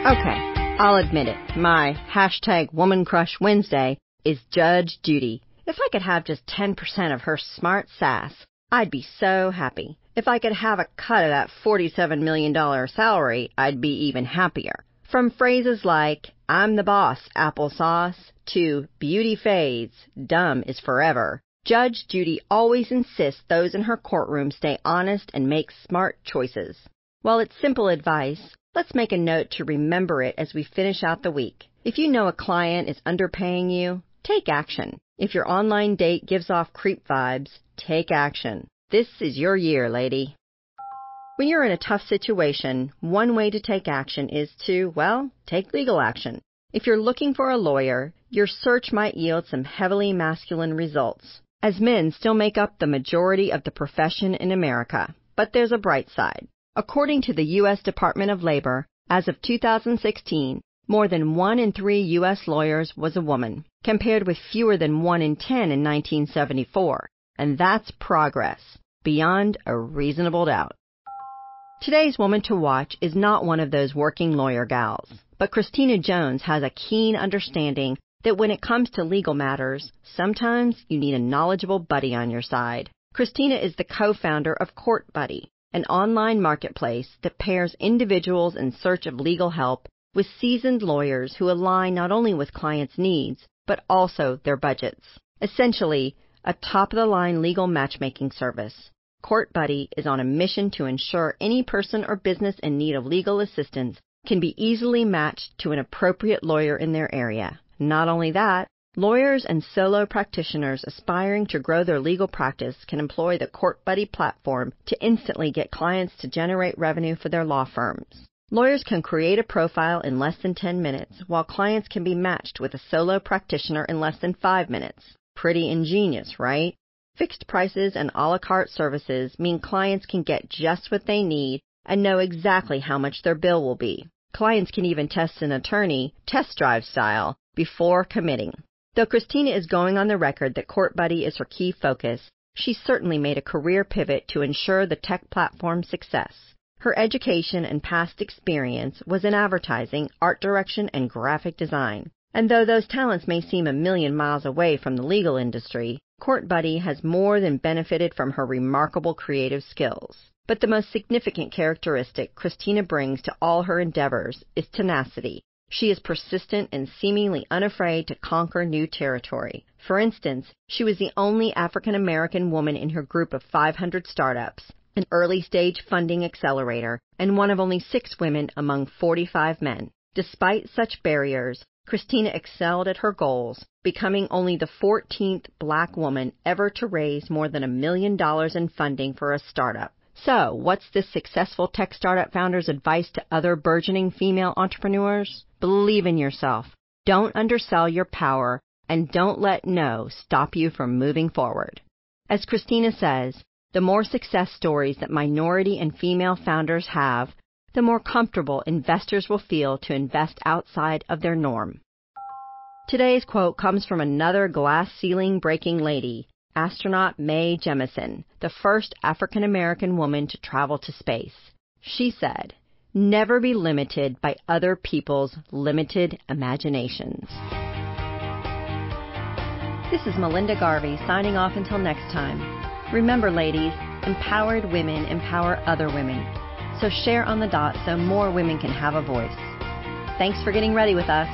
Okay, I'll admit it. My hashtag Woman Crush Wednesday is Judge Judy. If I could have just 10% of her smart sass, I'd be so happy. If I could have a cut of that $47 million salary, I'd be even happier. From phrases like, I'm the boss, applesauce, to beauty fades, dumb is forever, Judge Judy always insists those in her courtroom stay honest and make smart choices. While it's simple advice, let's make a note to remember it as we finish out the week. If you know a client is underpaying you, take action. If your online date gives off creep vibes, take action. This is your year, lady. When you're in a tough situation, one way to take action is to, well, take legal action. If you're looking for a lawyer, your search might yield some heavily masculine results, as men still make up the majority of the profession in America. But there's a bright side. According to the U.S. Department of Labor, as of 2016, more than one in three U.S. lawyers was a woman, compared with fewer than one in ten in 1974. And that's progress, beyond a reasonable doubt. Today's woman to watch is not one of those working lawyer gals, but Christina Jones has a keen understanding that when it comes to legal matters, sometimes you need a knowledgeable buddy on your side. Christina is the co-founder of Court Buddy, an online marketplace that pairs individuals in search of legal help with seasoned lawyers who align not only with clients' needs, but also their budgets. Essentially, a top-of-the-line legal matchmaking service. Court Buddy is on a mission to ensure any person or business in need of legal assistance can be easily matched to an appropriate lawyer in their area. Not only that, lawyers and solo practitioners aspiring to grow their legal practice can employ the Court Buddy platform to instantly get clients to generate revenue for their law firms. Lawyers can create a profile in less than 10 minutes, while clients can be matched with a solo practitioner in less than 5 minutes. Pretty ingenious, right? Fixed prices and a la carte services mean clients can get just what they need and know exactly how much their bill will be. Clients can even test an attorney, test drive style, before committing. Though Christina is going on the record that Court Buddy is her key focus, she certainly made a career pivot to ensure the tech platform's success. Her education and past experience was in advertising, art direction, and graphic design. And though those talents may seem a million miles away from the legal industry, Court Buddy has more than benefited from her remarkable creative skills. But the most significant characteristic Christina brings to all her endeavors is tenacity. She is persistent and seemingly unafraid to conquer new territory. For instance, she was the only African American woman in her group of 500 startups, an early stage funding accelerator, and one of only six women among 45 men. Despite such barriers, Christina excelled at her goals, becoming only the 14th black woman ever to raise more than a million dollars in funding for a startup. So, what's this successful tech startup founder's advice to other burgeoning female entrepreneurs? Believe in yourself. Don't undersell your power and don't let no stop you from moving forward. As Christina says, the more success stories that minority and female founders have, the more comfortable investors will feel to invest outside of their norm. Today's quote comes from another glass ceiling breaking lady, astronaut Mae Jemison, the first African American woman to travel to space. She said, Never be limited by other people's limited imaginations. This is Melinda Garvey signing off until next time. Remember, ladies, empowered women empower other women. So share on the dot so more women can have a voice. Thanks for getting ready with us.